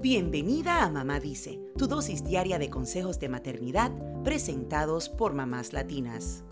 Bienvenida a Mamá Dice, tu dosis diaria de consejos de maternidad presentados por mamás latinas.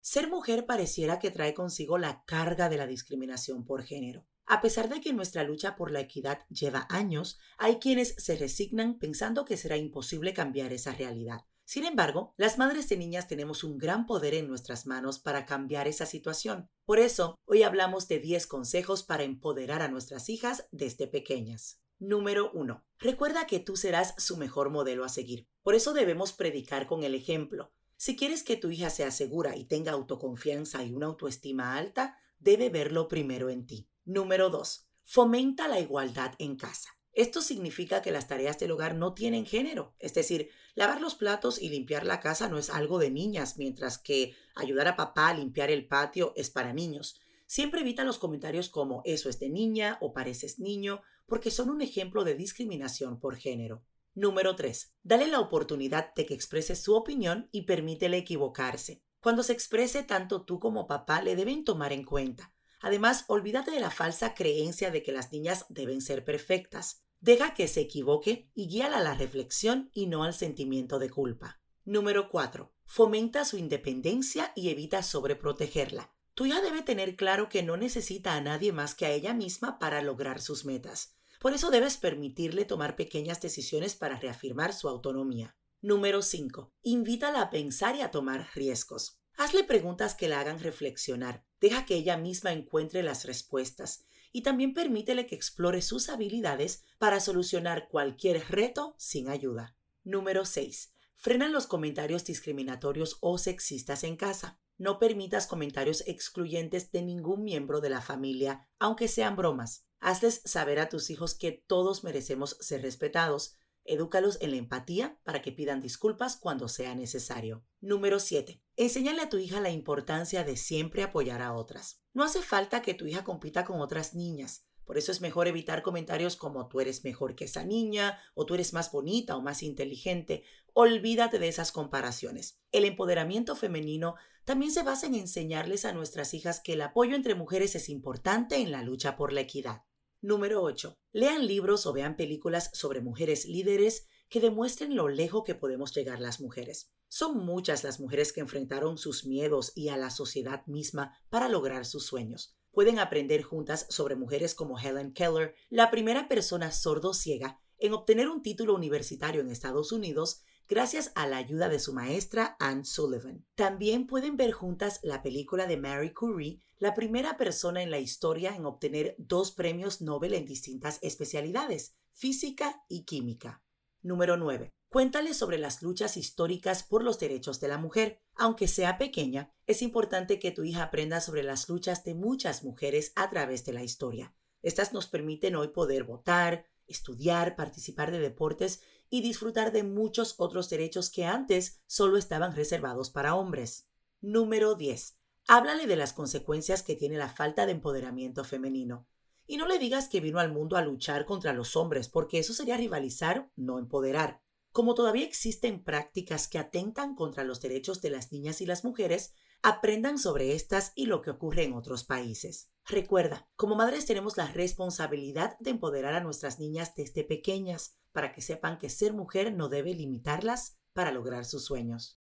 Ser mujer pareciera que trae consigo la carga de la discriminación por género. A pesar de que nuestra lucha por la equidad lleva años, hay quienes se resignan pensando que será imposible cambiar esa realidad. Sin embargo, las madres de niñas tenemos un gran poder en nuestras manos para cambiar esa situación. Por eso, hoy hablamos de 10 consejos para empoderar a nuestras hijas desde pequeñas. Número 1. Recuerda que tú serás su mejor modelo a seguir. Por eso debemos predicar con el ejemplo. Si quieres que tu hija sea segura y tenga autoconfianza y una autoestima alta, debe verlo primero en ti. Número 2. Fomenta la igualdad en casa. Esto significa que las tareas del hogar no tienen género, es decir, lavar los platos y limpiar la casa no es algo de niñas, mientras que ayudar a papá a limpiar el patio es para niños. Siempre evita los comentarios como eso es de niña o pareces niño, porque son un ejemplo de discriminación por género. Número 3. Dale la oportunidad de que exprese su opinión y permítele equivocarse. Cuando se exprese tanto tú como papá le deben tomar en cuenta. Además, olvídate de la falsa creencia de que las niñas deben ser perfectas. Deja que se equivoque y guíala a la reflexión y no al sentimiento de culpa. Número 4. Fomenta su independencia y evita sobreprotegerla. Tu hija debe tener claro que no necesita a nadie más que a ella misma para lograr sus metas. Por eso debes permitirle tomar pequeñas decisiones para reafirmar su autonomía. Número 5. Invítala a pensar y a tomar riesgos. Hazle preguntas que la hagan reflexionar. Deja que ella misma encuentre las respuestas y también permítele que explore sus habilidades para solucionar cualquier reto sin ayuda. Número 6. Frena los comentarios discriminatorios o sexistas en casa. No permitas comentarios excluyentes de ningún miembro de la familia, aunque sean bromas. Hazles saber a tus hijos que todos merecemos ser respetados Edúcalos en la empatía para que pidan disculpas cuando sea necesario. Número 7. Enséñale a tu hija la importancia de siempre apoyar a otras. No hace falta que tu hija compita con otras niñas. Por eso es mejor evitar comentarios como tú eres mejor que esa niña o tú eres más bonita o más inteligente. Olvídate de esas comparaciones. El empoderamiento femenino también se basa en enseñarles a nuestras hijas que el apoyo entre mujeres es importante en la lucha por la equidad. Número 8. Lean libros o vean películas sobre mujeres líderes que demuestren lo lejos que podemos llegar las mujeres. Son muchas las mujeres que enfrentaron sus miedos y a la sociedad misma para lograr sus sueños. Pueden aprender juntas sobre mujeres como Helen Keller, la primera persona sordo-ciega en obtener un título universitario en Estados Unidos gracias a la ayuda de su maestra Anne Sullivan. También pueden ver juntas la película de Mary Curie, la primera persona en la historia en obtener dos premios Nobel en distintas especialidades, física y química. Número 9. Cuéntale sobre las luchas históricas por los derechos de la mujer. Aunque sea pequeña, es importante que tu hija aprenda sobre las luchas de muchas mujeres a través de la historia. Estas nos permiten hoy poder votar, estudiar, participar de deportes y disfrutar de muchos otros derechos que antes solo estaban reservados para hombres. Número 10. Háblale de las consecuencias que tiene la falta de empoderamiento femenino. Y no le digas que vino al mundo a luchar contra los hombres, porque eso sería rivalizar, no empoderar. Como todavía existen prácticas que atentan contra los derechos de las niñas y las mujeres, aprendan sobre estas y lo que ocurre en otros países. Recuerda, como madres tenemos la responsabilidad de empoderar a nuestras niñas desde pequeñas para que sepan que ser mujer no debe limitarlas para lograr sus sueños.